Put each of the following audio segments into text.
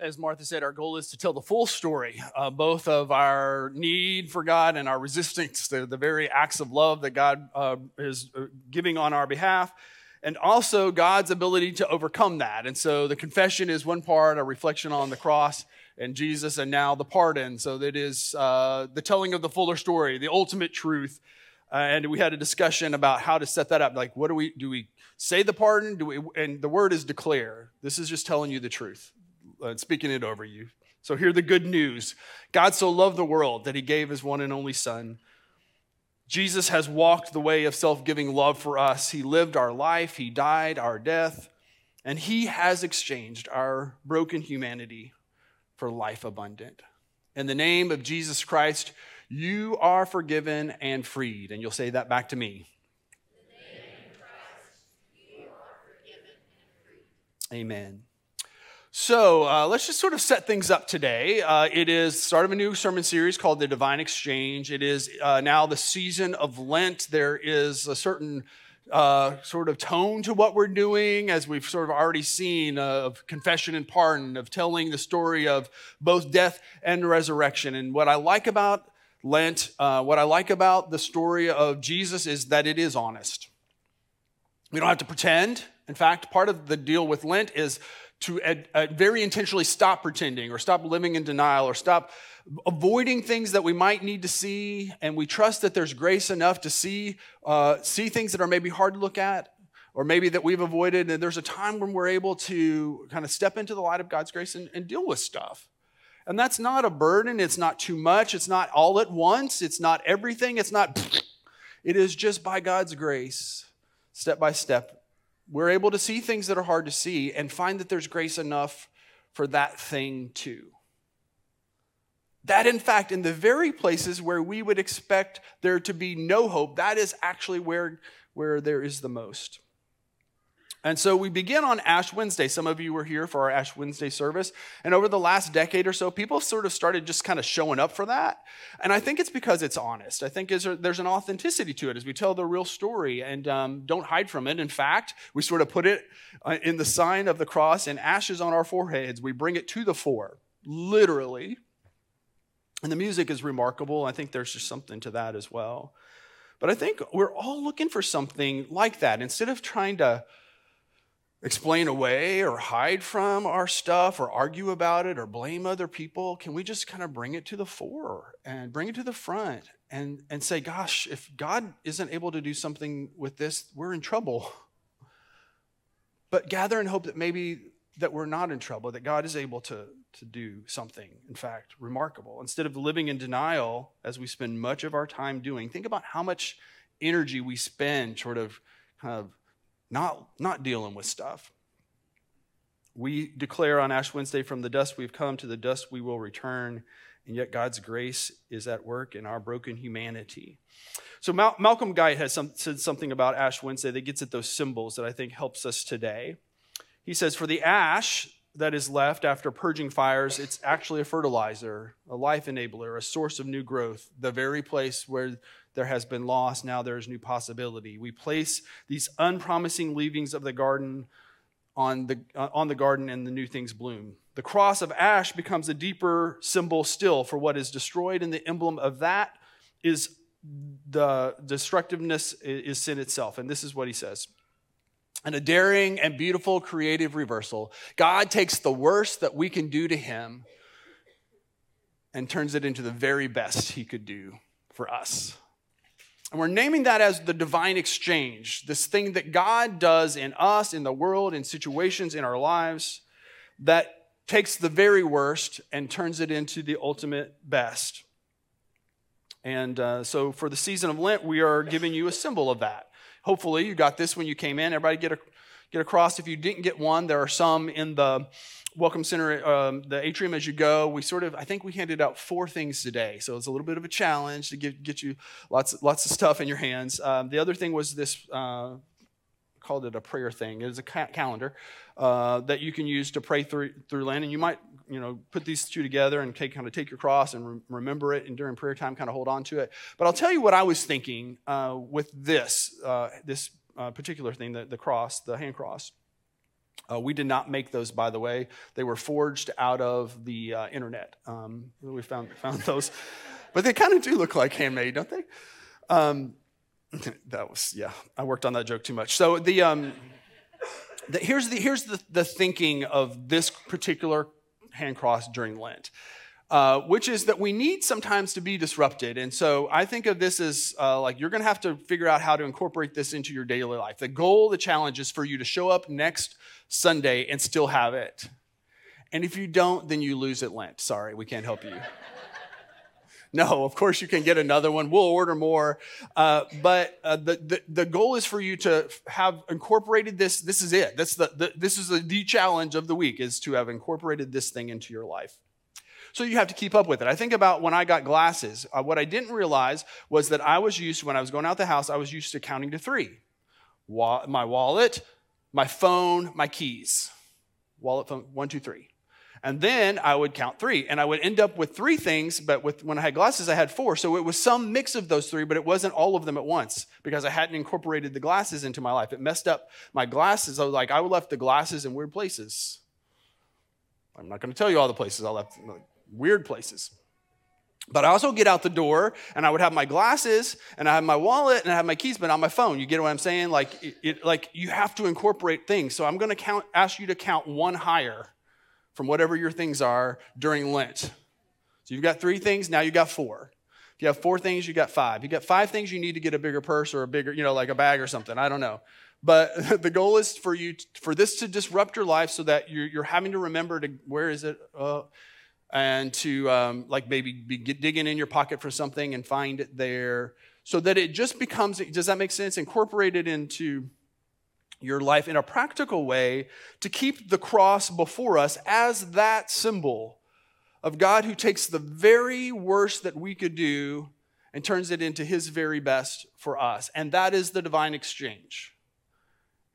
as Martha said, our goal is to tell the full story, uh, both of our need for God and our resistance to the very acts of love that God uh, is uh, giving on our behalf, and also God's ability to overcome that. And so the confession is one part, a reflection on the cross and Jesus, and now the pardon. So that is uh, the telling of the fuller story, the ultimate truth. Uh, and we had a discussion about how to set that up. Like, what do we do? We say the pardon? Do we? And the word is declare. This is just telling you the truth uh, speaking it over you. So, hear the good news God so loved the world that he gave his one and only Son. Jesus has walked the way of self giving love for us. He lived our life, he died our death, and he has exchanged our broken humanity for life abundant. In the name of Jesus Christ, you are forgiven and freed. And you'll say that back to me. Amen. So uh, let's just sort of set things up today. Uh, it is start of a new sermon series called The Divine Exchange. It is uh, now the season of Lent. There is a certain uh, sort of tone to what we're doing, as we've sort of already seen of confession and pardon, of telling the story of both death and resurrection. And what I like about Lent, uh, what I like about the story of Jesus is that it is honest. We don't have to pretend. In fact, part of the deal with Lent is to uh, very intentionally stop pretending or stop living in denial or stop avoiding things that we might need to see. And we trust that there's grace enough to see uh, see things that are maybe hard to look at or maybe that we've avoided. And there's a time when we're able to kind of step into the light of god's grace and, and deal with stuff. And that's not a burden. It's not too much. It's not all at once. It's not everything. It's not it is just by god's grace step by step we're able to see things that are hard to see and find that there's grace enough for that thing too. That, in fact, in the very places where we would expect there to be no hope, that is actually where, where there is the most. And so we begin on Ash Wednesday. Some of you were here for our Ash Wednesday service. And over the last decade or so, people sort of started just kind of showing up for that. And I think it's because it's honest. I think there's an authenticity to it as we tell the real story and um, don't hide from it. In fact, we sort of put it uh, in the sign of the cross and ashes on our foreheads. We bring it to the fore, literally. And the music is remarkable. I think there's just something to that as well. But I think we're all looking for something like that. Instead of trying to explain away or hide from our stuff or argue about it or blame other people? Can we just kind of bring it to the fore and bring it to the front and, and say, gosh, if God isn't able to do something with this, we're in trouble. But gather and hope that maybe that we're not in trouble, that God is able to, to do something, in fact, remarkable. Instead of living in denial, as we spend much of our time doing, think about how much energy we spend sort of kind of not, not dealing with stuff. We declare on Ash Wednesday, from the dust we've come, to the dust we will return. And yet God's grace is at work in our broken humanity. So Mal- Malcolm Guite has some, said something about Ash Wednesday that gets at those symbols that I think helps us today. He says, For the ash that is left after purging fires, it's actually a fertilizer, a life enabler, a source of new growth, the very place where there has been loss, now there is new possibility. We place these unpromising leavings of the garden on the, uh, on the garden and the new things bloom. The cross of ash becomes a deeper symbol still for what is destroyed, and the emblem of that is the destructiveness is sin itself. And this is what he says. And a daring and beautiful creative reversal. God takes the worst that we can do to him and turns it into the very best he could do for us. And we're naming that as the divine exchange, this thing that God does in us, in the world, in situations in our lives that takes the very worst and turns it into the ultimate best. And uh, so for the season of Lent, we are giving you a symbol of that. Hopefully, you got this when you came in. Everybody get a, get across. If you didn't get one, there are some in the Welcome Center, um, the atrium as you go. We sort of, I think we handed out four things today. So it's a little bit of a challenge to get, get you lots, lots of stuff in your hands. Um, the other thing was this, uh, called it a prayer thing. It is a ca- calendar uh, that you can use to pray through, through Lent. And you might, you know, put these two together and take, kind of take your cross and re- remember it. And during prayer time, kind of hold on to it. But I'll tell you what I was thinking uh, with this, uh, this uh, particular thing, the, the cross, the hand cross Uh, we did not make those, by the way. They were forged out of the uh, internet. Um, we found, found those. But they kind of do look like handmade, don't they? Um, that was, yeah, I worked on that joke too much. So the, um, the here's, the, here's the, the thinking of this particular hand cross during Lent. Uh, which is that we need sometimes to be disrupted. And so I think of this as uh, like you're going to have to figure out how to incorporate this into your daily life. The goal, the challenge is for you to show up next Sunday and still have it. And if you don't, then you lose at Lent. Sorry, we can't help you. no, of course you can get another one. We'll order more. Uh, but uh, the, the, the, goal is for you to have incorporated this. This is it. That's the, the this is the, the challenge of the week is to have incorporated this thing into your life. So you have to keep up with it. I think about when I got glasses. Uh, what I didn't realize was that I was used, when I was going out the house, I was used to counting to three. Wa- my wallet, my phone, my keys. Wallet, phone, one, two, three. And then I would count three, and I would end up with three things. But with, when I had glasses, I had four. So it was some mix of those three, but it wasn't all of them at once because I hadn't incorporated the glasses into my life. It messed up my glasses. I was like, I left the glasses in weird places. I'm not going to tell you all the places I left weird places. But I also get out the door and I would have my glasses and I have my wallet and I have my keys, but on my phone. You get what I'm saying? Like, it, it, like you have to incorporate things. So I'm going to count, ask you to count one higher from whatever your things are during Lent. So you've got three things, now you got four. If you have four things, you got five. You got five things, you need to get a bigger purse or a bigger, you know, like a bag or something. I don't know. But the goal is for you, for this to disrupt your life so that you're, you're having to remember to, where is it? Uh, and to um, like maybe be digging in your pocket for something and find it there so that it just becomes does that make sense incorporated into your life in a practical way to keep the cross before us as that symbol of God who takes the very worst that we could do and turns it into his very best for us. And that is the divine exchange.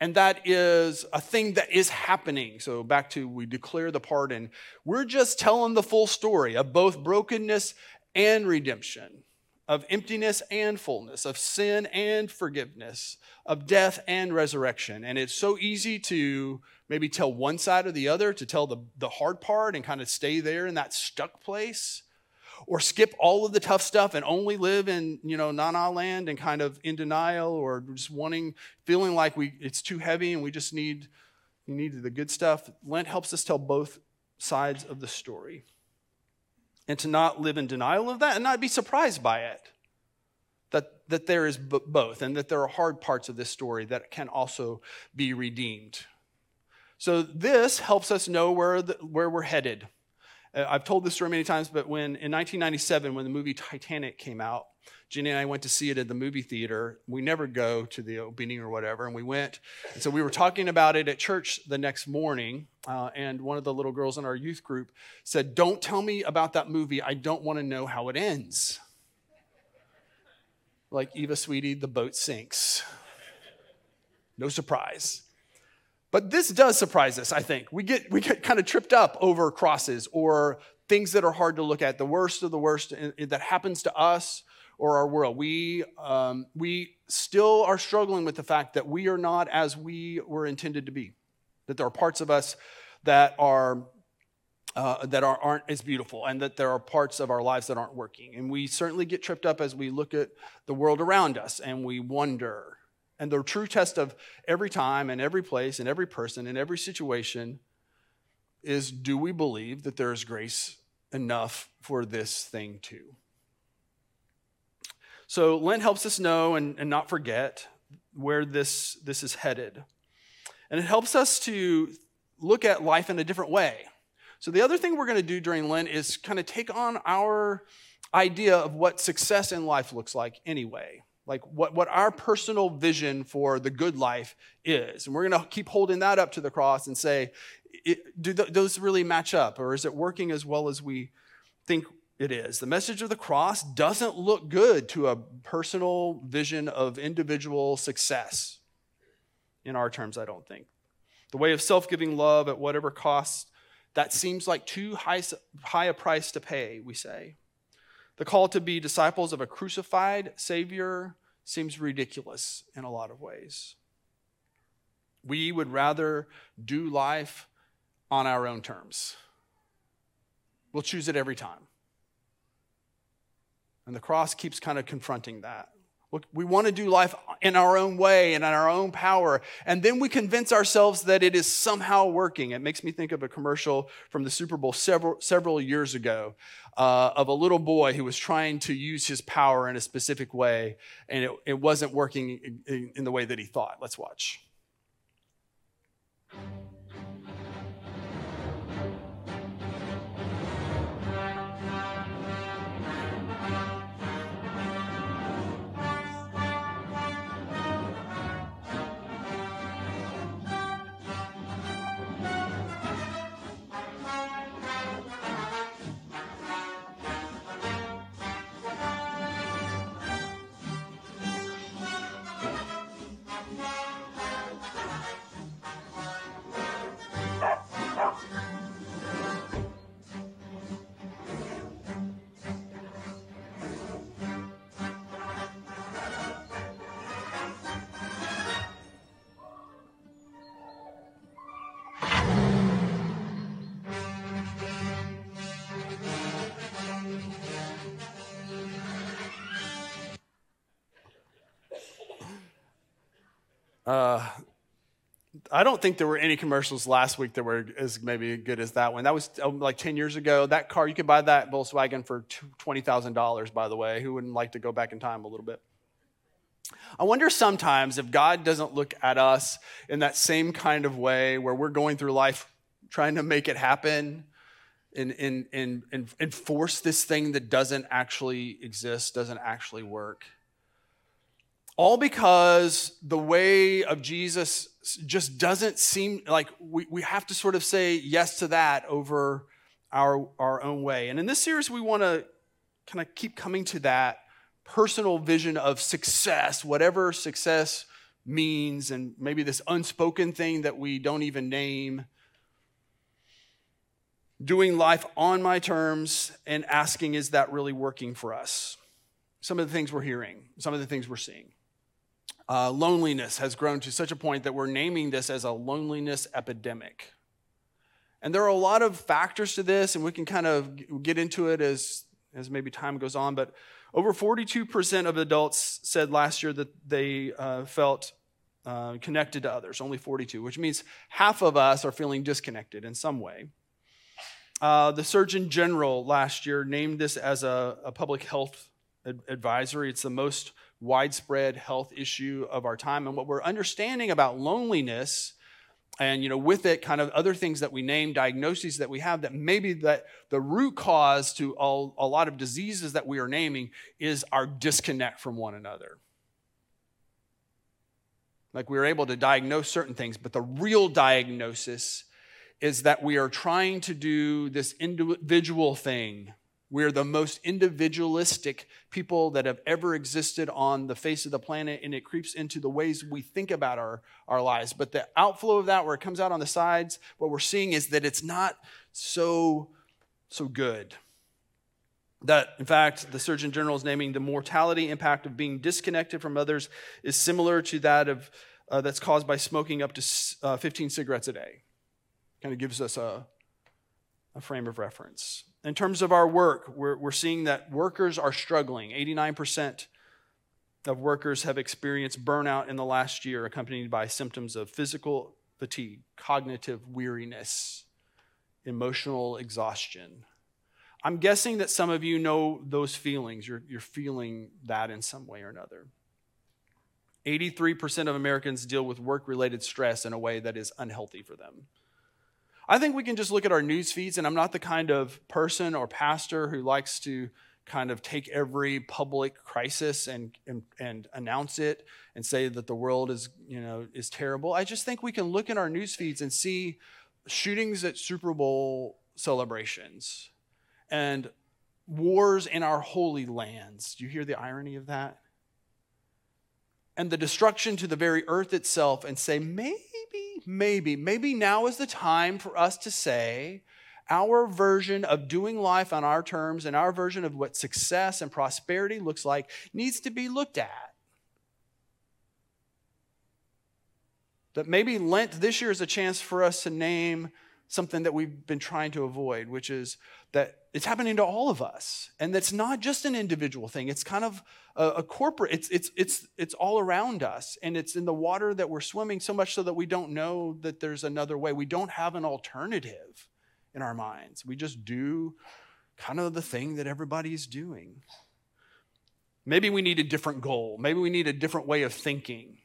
And that is a thing that is happening. So, back to we declare the pardon. We're just telling the full story of both brokenness and redemption, of emptiness and fullness, of sin and forgiveness, of death and resurrection. And it's so easy to maybe tell one side or the other, to tell the, the hard part and kind of stay there in that stuck place or skip all of the tough stuff and only live in you know nana land and kind of in denial or just wanting feeling like we it's too heavy and we just need we need the good stuff. Lent helps us tell both sides of the story. And to not live in denial of that and not be surprised by it. That, that there is b- both and that there are hard parts of this story that can also be redeemed. So this helps us know where, the, where we're headed I've told this story many times, but when in 1997, when the movie Titanic came out, Jenny and I went to see it at the movie theater. We never go to the opening or whatever, and we went. And so we were talking about it at church the next morning, uh, and one of the little girls in our youth group said, Don't tell me about that movie. I don't want to know how it ends. Like Eva Sweetie, the boat sinks. No surprise. But this does surprise us, I think. We get, we get kind of tripped up over crosses or things that are hard to look at, the worst of the worst that happens to us or our world. We, um, we still are struggling with the fact that we are not as we were intended to be, that there are parts of us that are. Uh, that are, aren't as beautiful, and that there are parts of our lives that aren't working. And we certainly get tripped up as we look at the world around us and we wonder and the true test of every time and every place and every person and every situation is do we believe that there is grace enough for this thing too? So Lent helps us know and, and not forget where this, this is headed. And it helps us to look at life in a different way. So the other thing we're going to do during Lent is kind of take on our idea of what success in life looks like anyway like what, what our personal vision for the good life is. And we're going to keep holding that up to the cross and say, it, do th- those really match up? Or is it working as well as we think it is? The message of the cross doesn't look good to a personal vision of individual success. In our terms, I don't think. The way of self giving love at whatever cost, that seems like too high, high a price to pay, we say. The call to be disciples of a crucified Savior seems ridiculous in a lot of ways. We would rather do life on our own terms. We'll choose it every time. And the cross keeps kind of confronting that. We want to do life in our own way and in our own power. And then we convince ourselves that it is somehow working. It makes me think of a commercial from the Super Bowl several, several years ago uh, of a little boy who was trying to use his power in a specific way, and it, it wasn't working in, in the way that he thought. Let's watch. Uh, I don't think there were any commercials last week that were as maybe good as that one. That was um, like 10 years ago. That car, you could buy that Volkswagen for $20,000, by the way. Who wouldn't like to go back in time a little bit? I wonder sometimes if God doesn't look at us in that same kind of way where we're going through life trying to make it happen and, and, and, and, force this thing that doesn't actually exist, doesn't actually work. All because the way of Jesus just doesn't seem like we, we have to sort of say yes to that over our, our own way. And in this series, we want to kind of keep coming to that personal vision of success, whatever success means, and maybe this unspoken thing that we don't even name. Doing life on my terms and asking, is that really working for us? Some of the things we're hearing, some of the things we're seeing. Uh, loneliness has grown to such a point that we're naming this as a loneliness epidemic. And there are a lot of factors to this, and we can kind of get into it as, as maybe time goes on. But over 42% of adults said last year that they uh, felt uh, connected to others, only 42, which means half of us are feeling disconnected in some way. Uh, the Surgeon General last year named this as a, a public health ad- advisory. It's the most widespread health issue of our time. And what we're understanding about loneliness and you know with it kind of other things that we name diagnoses that we have that maybe that the root cause to all, a lot of diseases that we are naming is our disconnect from one another like we are able to diagnose certain things but the real diagnosis is that we are trying to do this individual thing we're the most individualistic people that have ever existed on the face of the planet, and it creeps into the ways we think about our, our lives. But the outflow of that, where it comes out on the sides, what we're seeing is that it's not so, so good. That, in fact, the Surgeon General is naming the mortality impact of being disconnected from others is similar to that of uh, that's caused by smoking up to uh, 15 cigarettes a day. Kind of gives us a, a frame of reference. In terms of our work, we're, we're seeing that workers are struggling. 89% of workers have experienced burnout in the last year, accompanied by symptoms of physical fatigue, cognitive weariness, emotional exhaustion. I'm guessing that some of you know those feelings. You're, you're feeling that in some way or another. 83% of Americans deal with work related stress in a way that is unhealthy for them. I think we can just look at our news feeds, and I'm not the kind of person or pastor who likes to kind of take every public crisis and, and, and announce it and say that the world is, you know, is terrible. I just think we can look in our news feeds and see shootings at Super Bowl celebrations and wars in our holy lands. Do you hear the irony of that? And the destruction to the very earth itself, and say, maybe maybe, maybe now is the time for us to say our version of doing life on our terms and our version of what success and prosperity looks like needs to be looked at. That maybe Lent this year is a chance for us to name something that we've been trying to avoid, which is that it's happening to all of us. And that's not just an individual thing, it's kind of a, a, corporate, it's, it's, it's, it's all around us. And it's in the water that we're swimming so much so that we don't know that there's another way. We don't have an alternative in our minds. We just do kind of the thing that everybody's doing. Maybe we need a different goal. Maybe we need a different way of thinking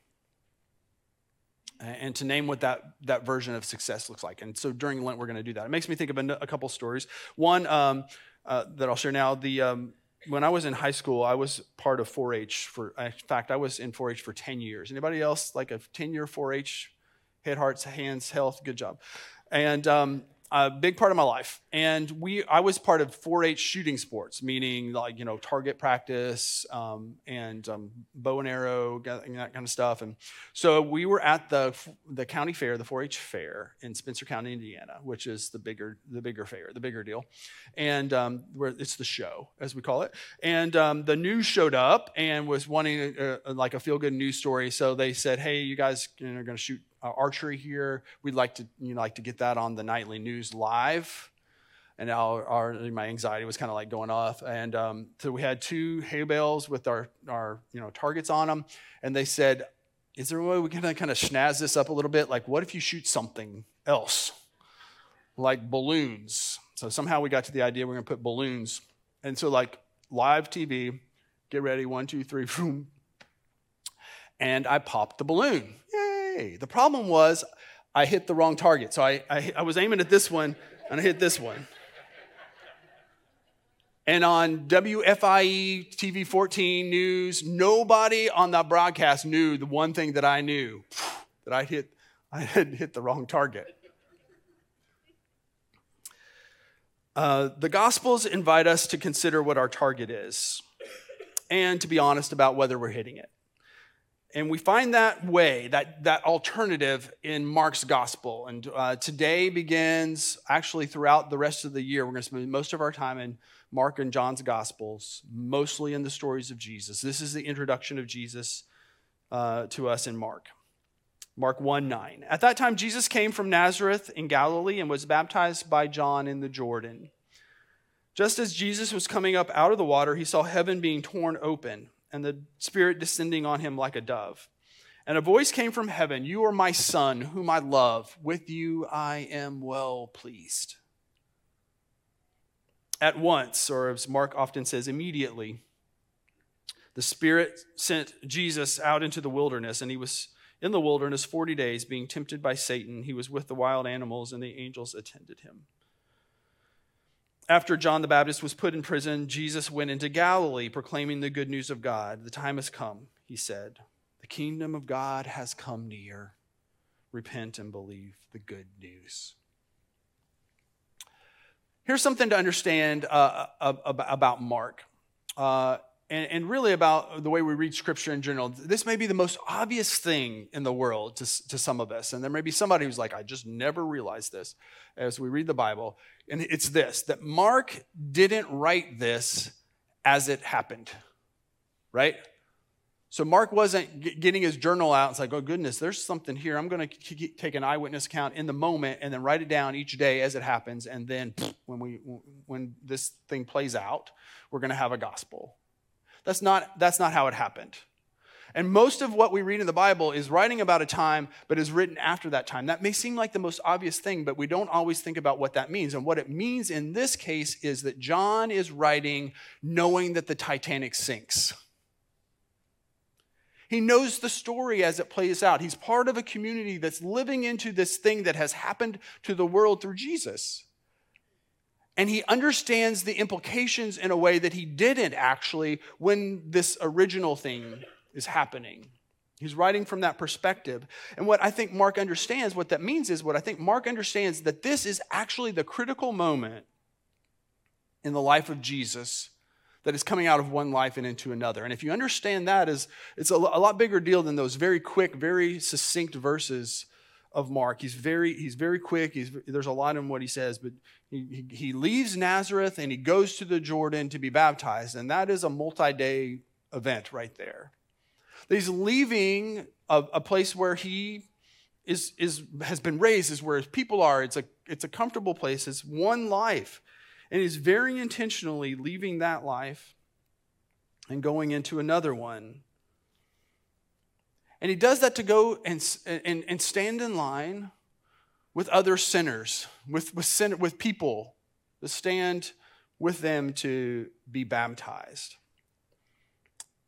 and to name what that, that version of success looks like. And so during Lent, we're going to do that. It makes me think of a, couple stories. One um, uh, that I'll share now. The um, when I was in high school, I was part of 4-H for. In fact, I was in 4-H for 10 years. Anybody else like a 10-year 4-H? Head, hearts, hands, health. Good job. And um, a big part of my life. And we, I was part of 4-H shooting sports, meaning like you know target practice um, and um, bow and arrow, and that kind of stuff. And so we were at the the county fair, the 4-H fair in Spencer County, Indiana, which is the bigger the bigger fair, the bigger deal. And um, where it's the show, as we call it. And um, the news showed up and was wanting a, a, like a feel good news story. So they said, "Hey, you guys are going to shoot uh, archery here. We'd like to, you know, like to get that on the nightly news live. And our, our my anxiety was kind of like going off. And um, so we had two hay bales with our, our, you know, targets on them. And they said, is there a way we can kind of snazz this up a little bit? Like, what if you shoot something else? Like balloons. So somehow we got to the idea we're going to put balloons. And so, like, live TV, get ready, one, two, three, boom. And I popped the balloon. Yay! The problem was I hit the wrong target. So I, I, I was aiming at this one and I hit this one. And on WFIE TV 14 news, nobody on that broadcast knew the one thing that I knew that I hit, I had hit the wrong target. Uh, the Gospels invite us to consider what our target is and to be honest about whether we're hitting it. And we find that way, that, that alternative in Mark's gospel. And uh, today begins, actually, throughout the rest of the year, we're going to spend most of our time in Mark and John's gospels, mostly in the stories of Jesus. This is the introduction of Jesus uh, to us in Mark. Mark 1 9. At that time, Jesus came from Nazareth in Galilee and was baptized by John in the Jordan. Just as Jesus was coming up out of the water, he saw heaven being torn open and the Spirit descending on him like a dove. And a voice came from heaven You are my Son, whom I love. With you I am well pleased. At once, or as Mark often says, immediately, the Spirit sent Jesus out into the wilderness, and he was in the wilderness 40 days, being tempted by Satan. He was with the wild animals, and the angels attended him. After John the Baptist was put in prison, Jesus went into Galilee proclaiming the good news of God. The time has come, he said. The kingdom of God has come near. Repent and believe the good news. Here's something to understand uh, uh about Mark. Uh, and, really about the way we read scripture in general. This may be the most obvious thing in the world to, to some of us. And there may be somebody who's like, I just never realized this as we read the Bible. And it's this that Mark didn't write this as it happened, right? So Mark wasn't getting his journal out. It's like, oh goodness, there's something here. I'm going to take an eyewitness account in the moment and then write it down each day as it happens. And then when we when this thing plays out, we're going to have a gospel. That's not, that's not how it happened. And most of what we read in the Bible is writing about a time, but is written after that time. That may seem like the most obvious thing, but we don't always think about what that means. And what it means in this case is that John is writing knowing that the Titanic sinks. He knows the story as it plays out. He's part of a community that's living into this thing that has happened to the world through Jesus and he understands the implications in a way that he didn't actually when this original thing is happening. He's writing from that perspective. And what I think Mark understands, what that means is what I think Mark understands that this is actually the critical moment in the life of Jesus that is coming out of one life and into another. And if you understand that, is it's a, lot bigger deal than those very quick, very succinct verses of Mark. He's very, he's very quick. He's, there's a lot in what he says, but he, he leaves Nazareth and he goes to the Jordan to be baptized. And that is a multi day event right there. He's leaving a, a place where he is, is, has been raised, is where his people are. It's a, it's a comfortable place. It's one life. And he's very intentionally leaving that life and going into another one. And he does that to go and, and, and stand in line with other sinners, with, with, sin, with people, to stand with them to be baptized.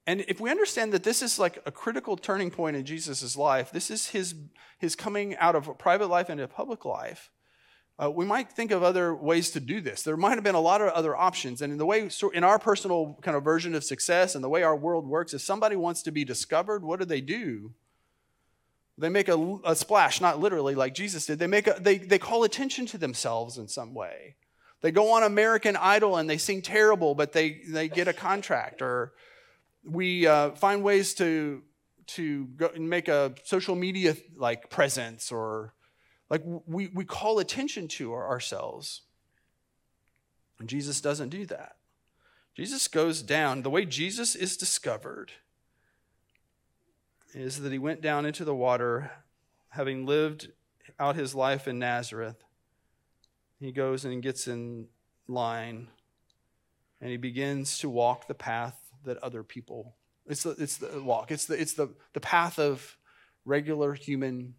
And if we understand that this is like a critical turning point in Jesus' life, this is his, his coming out of a private life into a public life, uh, we might think of other ways to do this. There might have been a lot of other options. And in the way, in our personal kind of version of success and the way our world works, if somebody wants to be discovered, what do they do? They make a, a splash, not literally like Jesus did. They, make a, they, they call attention to themselves in some way. They go on American Idol and they sing terrible, but they, they get a contract. Or we uh, find ways to, to go and make a social media like presence or like we, we call attention to ourselves. And Jesus doesn't do that. Jesus goes down. The way Jesus is discovered is that he went down into the water, having lived out his life in Nazareth. He goes and gets in line and he begins to walk the path that other people it's the, it's the walk it's the, it's the, the path of regular human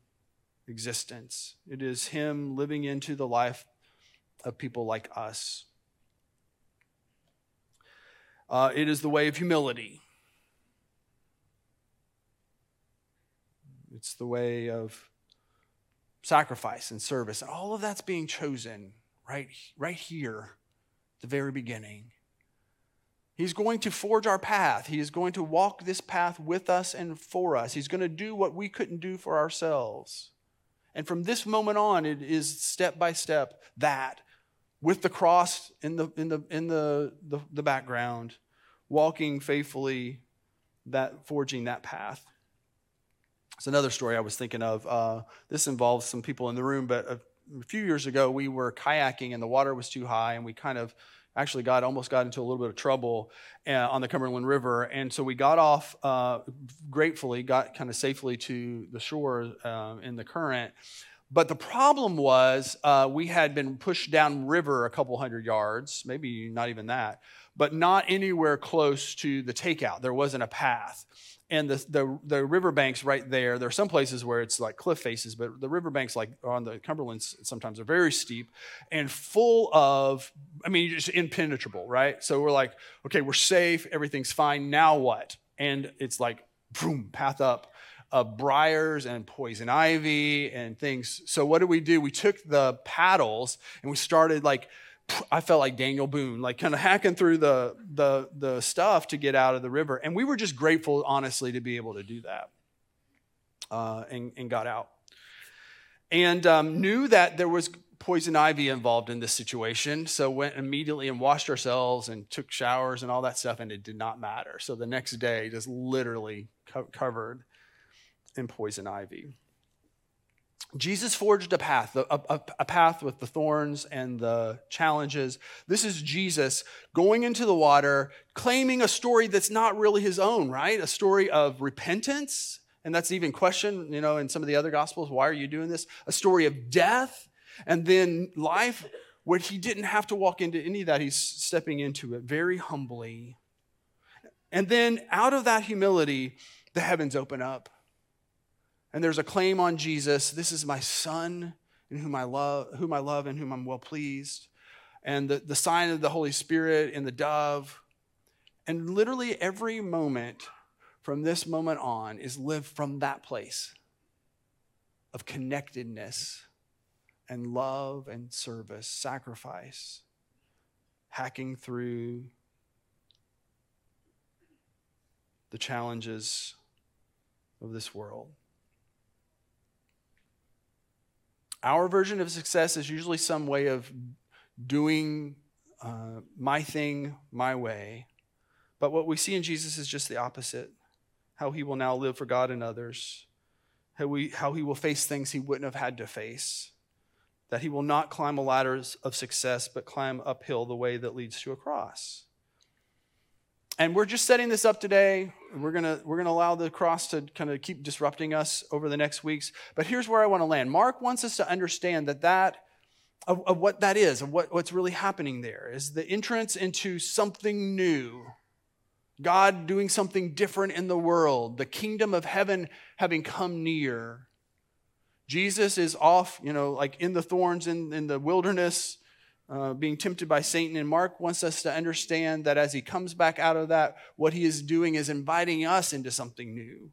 existence. It is Him living into the life of people like us. Uh, it is the way of humility. It's the way of sacrifice and service. And all of that's being chosen right, right here the very beginning. He's going to forge our path. He is going to walk this path with us and for us. He's going to do what we couldn't do for ourselves. And from this moment on, it is step by step that with the cross in the, in the, in the, the, the background, walking faithfully, that forging that path. It's another story I was thinking of. Uh, this involves some people in the room, but a, a few years ago, we were kayaking and the water was too high, and we kind of actually got almost got into a little bit of trouble uh, on the Cumberland River, and so we got off uh, gratefully, got kind of safely to the shore uh, in the current. But the problem was uh, we had been pushed down river a couple hundred yards, maybe not even that, but not anywhere close to the takeout. There wasn't a path and the, the, the riverbanks right there, there are some places where it's like cliff faces, but the riverbanks like on the Cumberlands sometimes are very steep and full of, I mean, just impenetrable, right? So we're like, okay, we're safe, everything's fine, now what? And it's like, boom, path up of briars and poison ivy and things. So what did we do? We took the paddles and we started like I felt like Daniel Boone, like kind of hacking through the, the, the stuff to get out of the river. And we were just grateful, honestly, to be able to do that uh, and, and got out. And um, knew that there was poison ivy involved in this situation. So went immediately and washed ourselves and took showers and all that stuff, and it did not matter. So the next day, just literally co- covered in poison ivy. Jesus forged a path, a, a, a, path with the thorns and the challenges. This is Jesus going into the water, claiming a story that's not really his own, right? A story of repentance. And that's even questioned, you know, in some of the other gospels. Why are you doing this? A story of death and then life where he didn't have to walk into any of that. He's stepping into it very humbly. And then out of that humility, the heavens open up and there's a claim on Jesus this is my son in whom I love, whom I love and whom I'm well pleased. And the, the sign of the Holy Spirit and the dove. And literally every moment from this moment on is lived from that place of connectedness and love and service, sacrifice, hacking through the challenges of this world. Our version of success is usually some way of doing uh, my thing my way. But what we see in Jesus is just the opposite how he will now live for God and others, how, we, how he will face things he wouldn't have had to face, that he will not climb a ladder of success, but climb uphill the way that leads to a cross. And we're just setting this up today. We're gonna we're gonna allow the cross to kind of keep disrupting us over the next weeks. But here's where I want to land. Mark wants us to understand that that of, of what that is, of what, what's really happening there, is the entrance into something new. God doing something different in the world, the kingdom of heaven having come near. Jesus is off, you know, like in the thorns in, in the wilderness, uh, being tempted by Satan. And Mark wants us to understand that as he comes back out of that, what he is doing is inviting us into something new.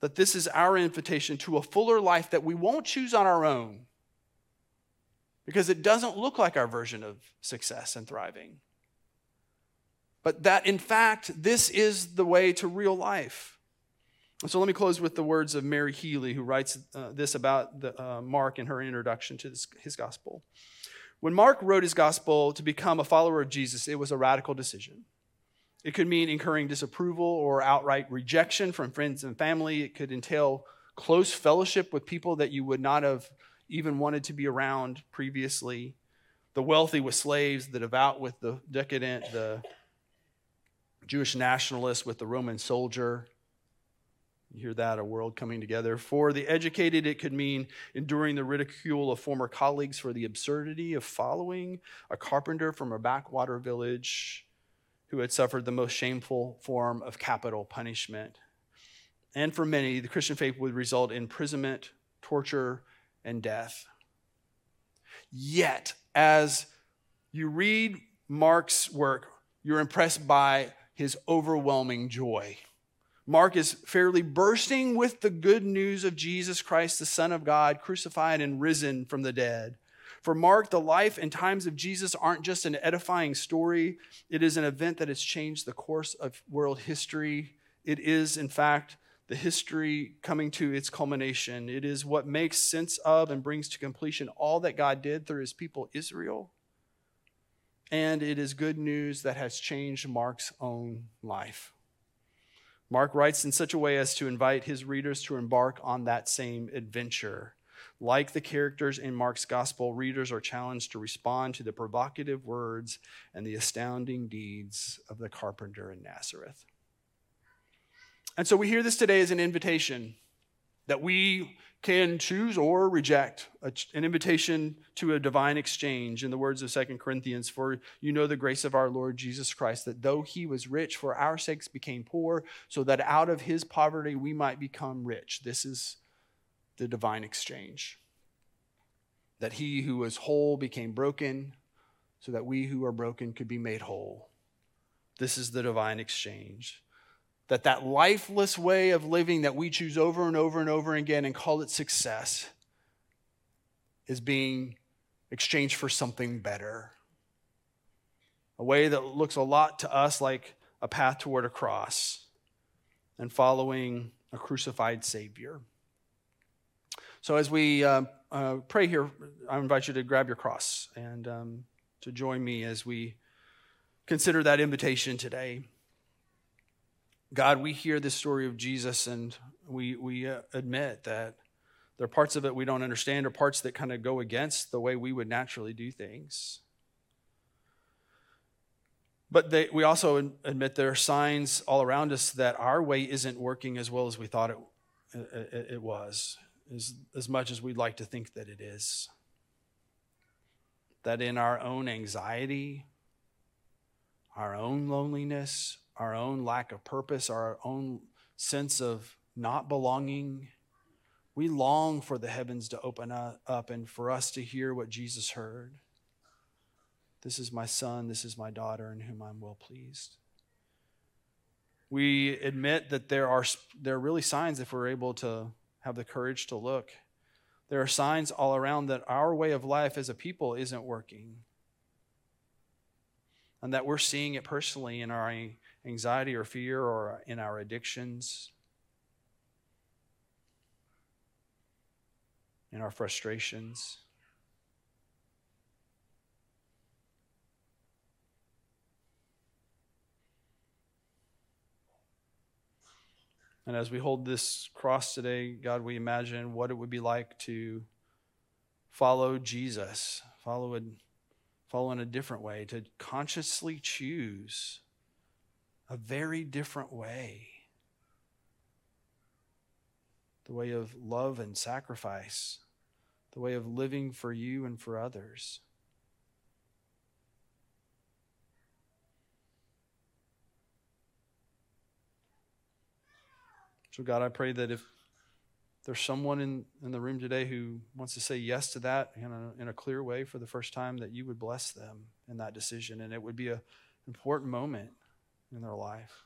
That this is our invitation to a fuller life that we won't choose on our own because it doesn't look like our version of success and thriving. But that, in fact, this is the way to real life. so let me close with the words of Mary Healy, who writes uh, this about the, uh, Mark in her introduction to this, his gospel. When Mark wrote his gospel to become a follower of Jesus, it was a radical decision. It could mean incurring disapproval or outright rejection from friends and family. It could entail close fellowship with people that you would not have even wanted to be around previously. The wealthy with slaves, the devout with the decadent, the Jewish nationalist with the Roman soldier. You hear that, a world coming together. For the educated, it could mean enduring the ridicule of former colleagues for the absurdity of following a carpenter from a backwater village who had suffered the most shameful form of capital punishment. And for many, the Christian faith would result in imprisonment, torture, and death. Yet, as you read Mark's work, you're impressed by his overwhelming joy. Mark is fairly bursting with the good news of Jesus Christ, the Son of God, crucified and risen from the dead. For Mark, the life and times of Jesus aren't just an edifying story, it is an event that has changed the course of world history. It is, in fact, the history coming to its culmination. It is what makes sense of and brings to completion all that God did through his people Israel. And it is good news that has changed Mark's own life. Mark writes in such a way as to invite his readers to embark on that same adventure. Like the characters in Mark's gospel, readers are challenged to respond to the provocative words and the astounding deeds of the carpenter in Nazareth. And so we hear this today as an invitation that we can choose or reject an invitation to a divine exchange in the words of Second corinthians for you know the grace of our lord jesus christ that though he was rich for our sakes became poor so that out of his poverty we might become rich. This is the divine exchange. That he who was whole became broken so that we who are broken could be made whole. This is the divine exchange that that lifeless way of living that we choose over and over and over again and call it success is being exchanged for something better. A way that looks a lot to us like a path toward a cross and following a crucified Savior. So, as we uh, uh, pray here, I invite you to grab your cross and um, to join me as we consider that invitation today. God, we hear this story of Jesus and we, we uh, admit that there are parts of it we don't understand or parts that kind of go against the way we would naturally do things. But they, we also admit there are signs all around us that our way isn't working as well as we thought it, it, it was, as, as much as we'd like to think that it is. That in our own anxiety, our own loneliness, our own lack of purpose, our own sense of not belonging. We long for the heavens to open up and for us to hear what Jesus heard. This is my son, this is my daughter, in whom I'm well pleased. We admit that there are, there are really signs if we're able to have the courage to look. There are signs all around that our way of life as a people isn't working. And that we're seeing it personally in our anxiety or fear or in our addictions, in our frustrations. And as we hold this cross today, God, we imagine what it would be like to follow Jesus, follow, a, follow in a different way, to consciously choose a very different way. The way of love and sacrifice, the way of living for you and for others. So, God, I pray that if there's someone in, in the room today who wants to say yes to that in a, in a clear way for the first time, that you would bless them in that decision. And it would be an important moment in their life.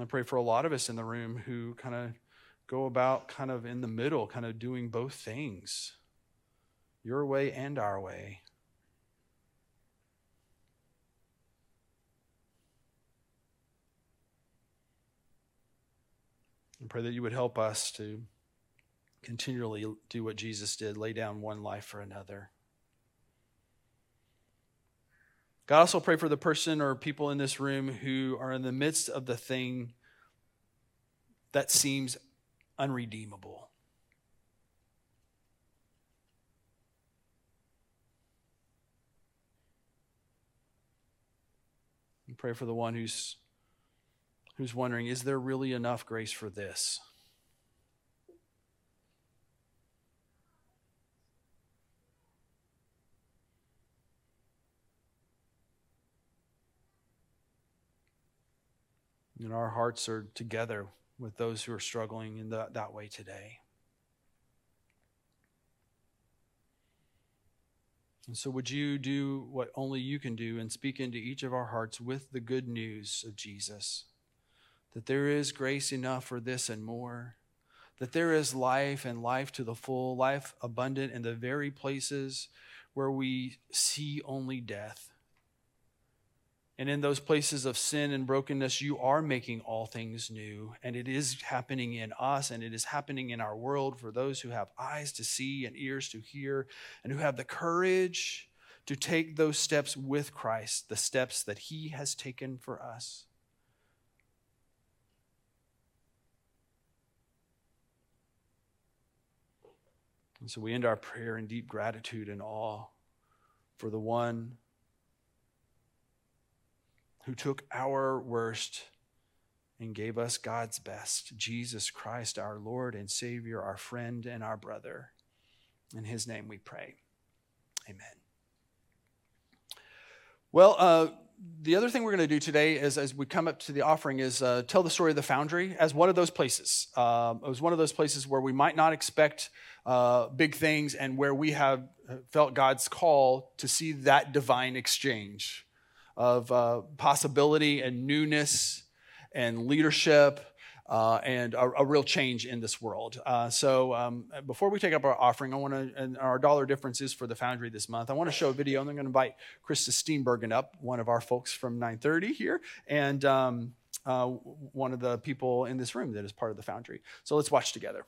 I pray for a lot of us in the room who kind of go about kind of in the middle, kind of doing both things your way and our way. And pray that you would help us to continually do what Jesus did lay down one life for another. God, also pray for the person or people in this room who are in the midst of the thing that seems unredeemable. And pray for the one who's who's wondering, is there really enough grace for this? And our hearts are together with those who are struggling in that way today. And so, would you do what only you can do and speak into each of our hearts with the good news of Jesus? that there is grace enough for this and more, that there is life and life to the full, life abundant in the very places where we see only death. And in those places of sin and brokenness, you are making all things new. And it is happening in us and it is happening in our world for those who have eyes to see and ears to hear and who have the courage to take those steps with Christ, the steps that He has taken for us. And so we end our prayer in deep gratitude and awe for the one who took our worst and gave us God's best Jesus Christ, our Lord and Savior, our friend and our brother. In his name we pray. Amen. Well, uh, the other thing we're going to do today is, as we come up to the offering, is uh, tell the story of the foundry as one of those places. Uh, it was one of those places where we might not expect uh, big things and where we have felt God's call to see that divine exchange of uh, possibility and newness and leadership uh, and a, a, real change in this world. Uh, so um, before we take up our offering, I want to, and our dollar differences for the Foundry this month, I want to show a video, and I'm going to invite Krista Steenbergen up, one of our folks from 930 here, and um, uh, one of the people in this room that is part of the Foundry. So let's watch together.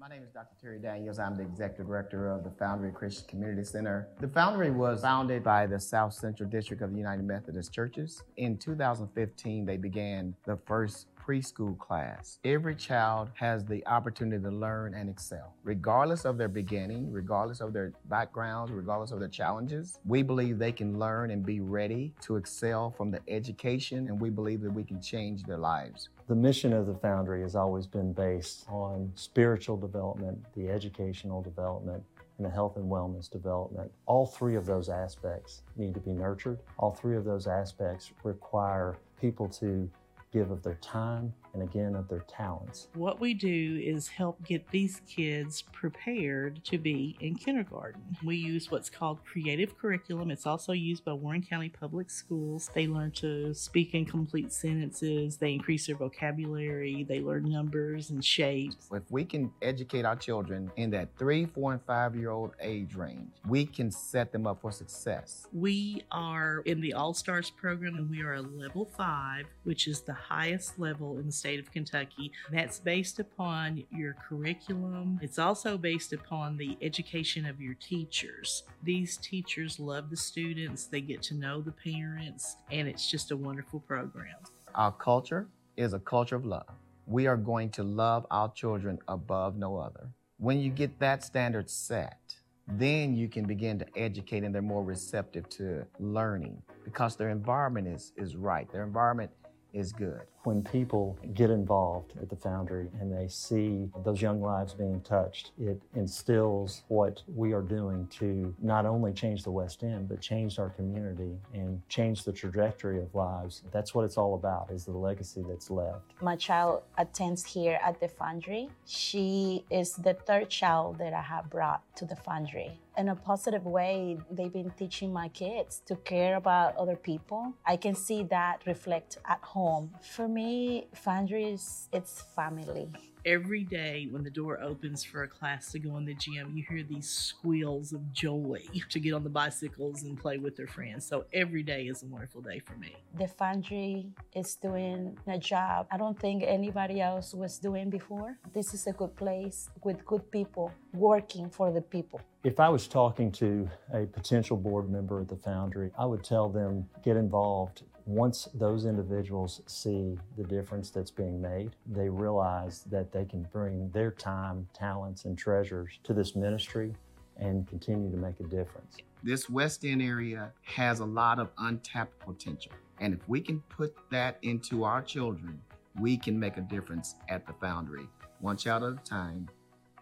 My name is Dr. Terry Daniels. I'm the executive director of the Foundry Christian Community Center. The Foundry was founded by the South Central District of the United Methodist Churches. In 2015, they began the first preschool class. Every child has the opportunity to learn and excel, regardless of their beginning, regardless of their background, regardless of their challenges. We believe they can learn and be ready to excel from the education, and we believe that we can change their lives. The mission of the Foundry has always been based on spiritual development, the educational development, and the health and wellness development. All three of those aspects need to be nurtured. All three of those aspects require people to give of their time and again of their talents. What we do is help get these kids prepared to be in kindergarten. We use what's called creative curriculum. It's also used by Warren County Public Schools. They learn to speak in complete sentences, they increase their vocabulary, they learn numbers and shapes. If we can educate our children in that three, four, and five year old age range, we can set them up for success. We are in the All Stars program and we are a level five, which is the highest level in the state of Kentucky. That's based upon your curriculum. It's also based upon the education of your teachers. These teachers love the students, they get to know the parents, and it's just a wonderful program. Our culture is a culture of love. We are going to love our children above no other. When you get that standard set, then you can begin to educate and they're more receptive to learning because their environment is, is right. Their environment is good. When people get involved at the Foundry and they see those young lives being touched, it instills what we are doing to not only change the West End, but change our community and change the trajectory of lives. That's what it's all about, is the legacy that's left. My child attends here at the Foundry. She is the third child that I have brought to the Foundry in a positive way, they've been teaching my kids to care about other people. I can see that reflect at home. For me, Foundry is it's family every day when the door opens for a class to go in the gym, you hear these squeals of joy to get on the bicycles and play with their friends. So every day is a wonderful day for me. The Foundry is doing a job I don't think anybody else was doing before. This is a good place with good people working for the people. If I was talking to a potential board member at the Foundry, I would tell them get involved once those individuals see the difference that's being made, they realize that they can bring their time, talents, and treasures to this ministry and continue to make a difference. This West End area has a lot of untapped potential. And if we can put that into our children, we can make a difference at the Foundry, one child at a time,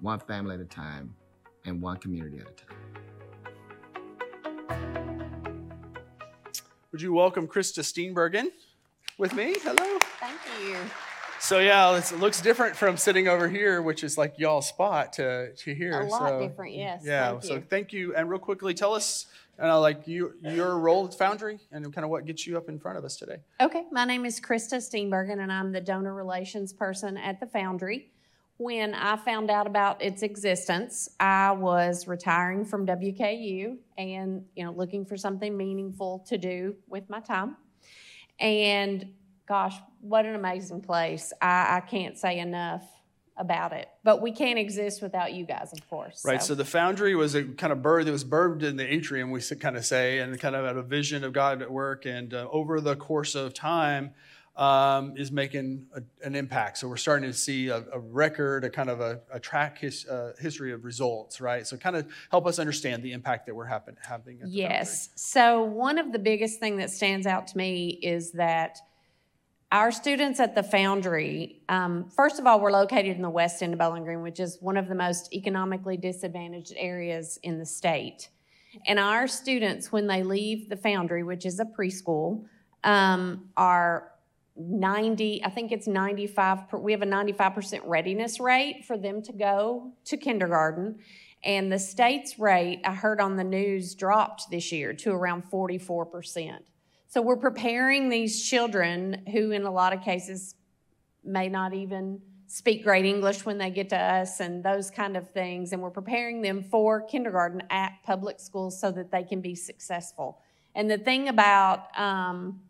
one family at a time, and one community at a time. Would you welcome Krista Steenbergen with me? Hello. Thank you. So yeah, it looks different from sitting over here, which is like y'all's spot to to here. A lot so, different, yes. Yeah. Thank so you. thank you, and real quickly, tell us, and uh, like you your role at Foundry and kind of what gets you up in front of us today. Okay, my name is Krista Steenbergen, and I'm the donor relations person at the Foundry. When I found out about its existence, I was retiring from WKU and you know looking for something meaningful to do with my time. And gosh, what an amazing place! I, I can't say enough about it. But we can't exist without you guys, of course. Right. So, the Foundry was a kind of bird that was birthed in the atrium, we kind of say, and kind of had a vision of God at work. And uh, over the course of time, um, is making a, an impact. So we're starting to see a, a record, a kind of a, a track his, uh, history of results, right? So kind of help us understand the impact that we're happen, having. yes. So one of the biggest thing that stands out to me is that our students at the Foundry, um, first of all, we're located in the west end of Bowling Green, which is one of the most economically disadvantaged areas in the state. And our students, when they leave the Foundry, which is a preschool, um, are 90, I think it's 95, we have a 95% readiness rate for them to go to kindergarten. And the state's rate, I heard on the news, dropped this year to around 44%. So we're preparing these children who, in a lot of cases, may not even speak great English when they get to us and those kind of things. And we're preparing them for kindergarten at public schools so that they can be successful. And the thing about, um,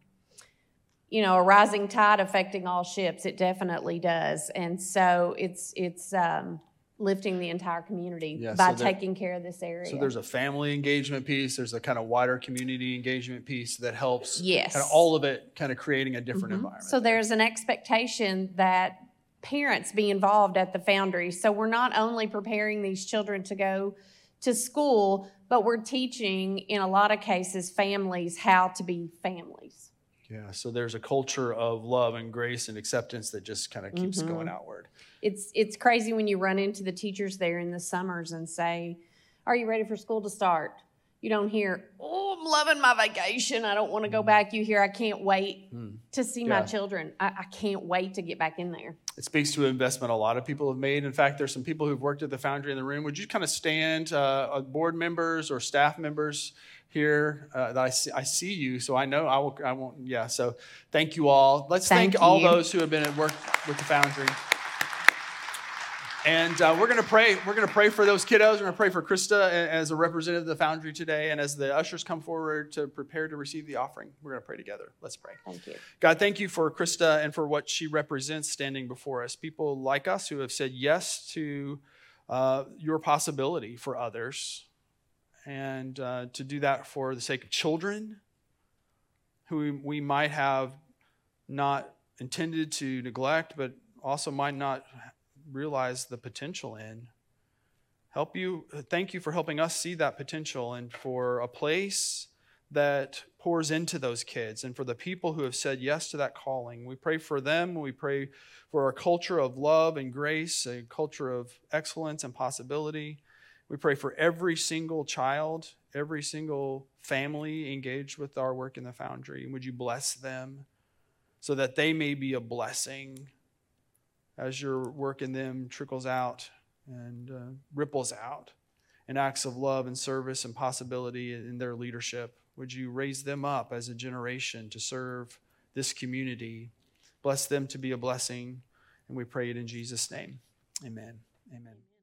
you know, a rising tide affecting all ships. It definitely does, and so it's it's um, lifting the entire community yeah, by so there, taking care of this area. So there's a family engagement piece. There's a kind of wider community engagement piece that helps. Yes, kind of all of it, kind of creating a different mm-hmm. environment. So there's an expectation that parents be involved at the foundry. So we're not only preparing these children to go to school, but we're teaching, in a lot of cases, families how to be families. Yeah, so there's a culture of love and grace and acceptance that just kind of keeps mm-hmm. going outward. It's it's crazy when you run into the teachers there in the summers and say, "Are you ready for school to start?" You don't hear, "Oh, I'm loving my vacation. I don't want to go mm. back." You hear, "I can't wait mm. to see yeah. my children. I, I can't wait to get back in there." It speaks to an investment a lot of people have made. In fact, there's some people who've worked at the Foundry in the room. Would you kind of stand, uh, board members or staff members? Here uh, that I see, I see you, so I know I will. I won't. Yeah. So thank you all. Let's thank, thank all those who have been at work with the Foundry. And uh, we're going to pray. We're going to pray for those kiddos. We're going to pray for Krista as a representative of the Foundry today. And as the ushers come forward to prepare to receive the offering, we're going to pray together. Let's pray. Thank you. God, thank you for Krista and for what she represents standing before us. People like us who have said yes to uh, your possibility for others and uh, to do that for the sake of children who we might have not intended to neglect, but also might not realize the potential in. Help you, thank you for helping us see that potential and for a place that pours into those kids and for the people who have said yes to that calling. We pray for them. We pray for a culture of love and grace, a culture of excellence and possibility. We pray for every single child, every single family engaged with our work in the foundry. And would you bless them so that they may be a blessing as your work in them trickles out and uh, ripples out in acts of love and service and possibility in their leadership. Would you raise them up as a generation to serve this community? Bless them to be a blessing. And we pray it in Jesus' name. Amen. Amen.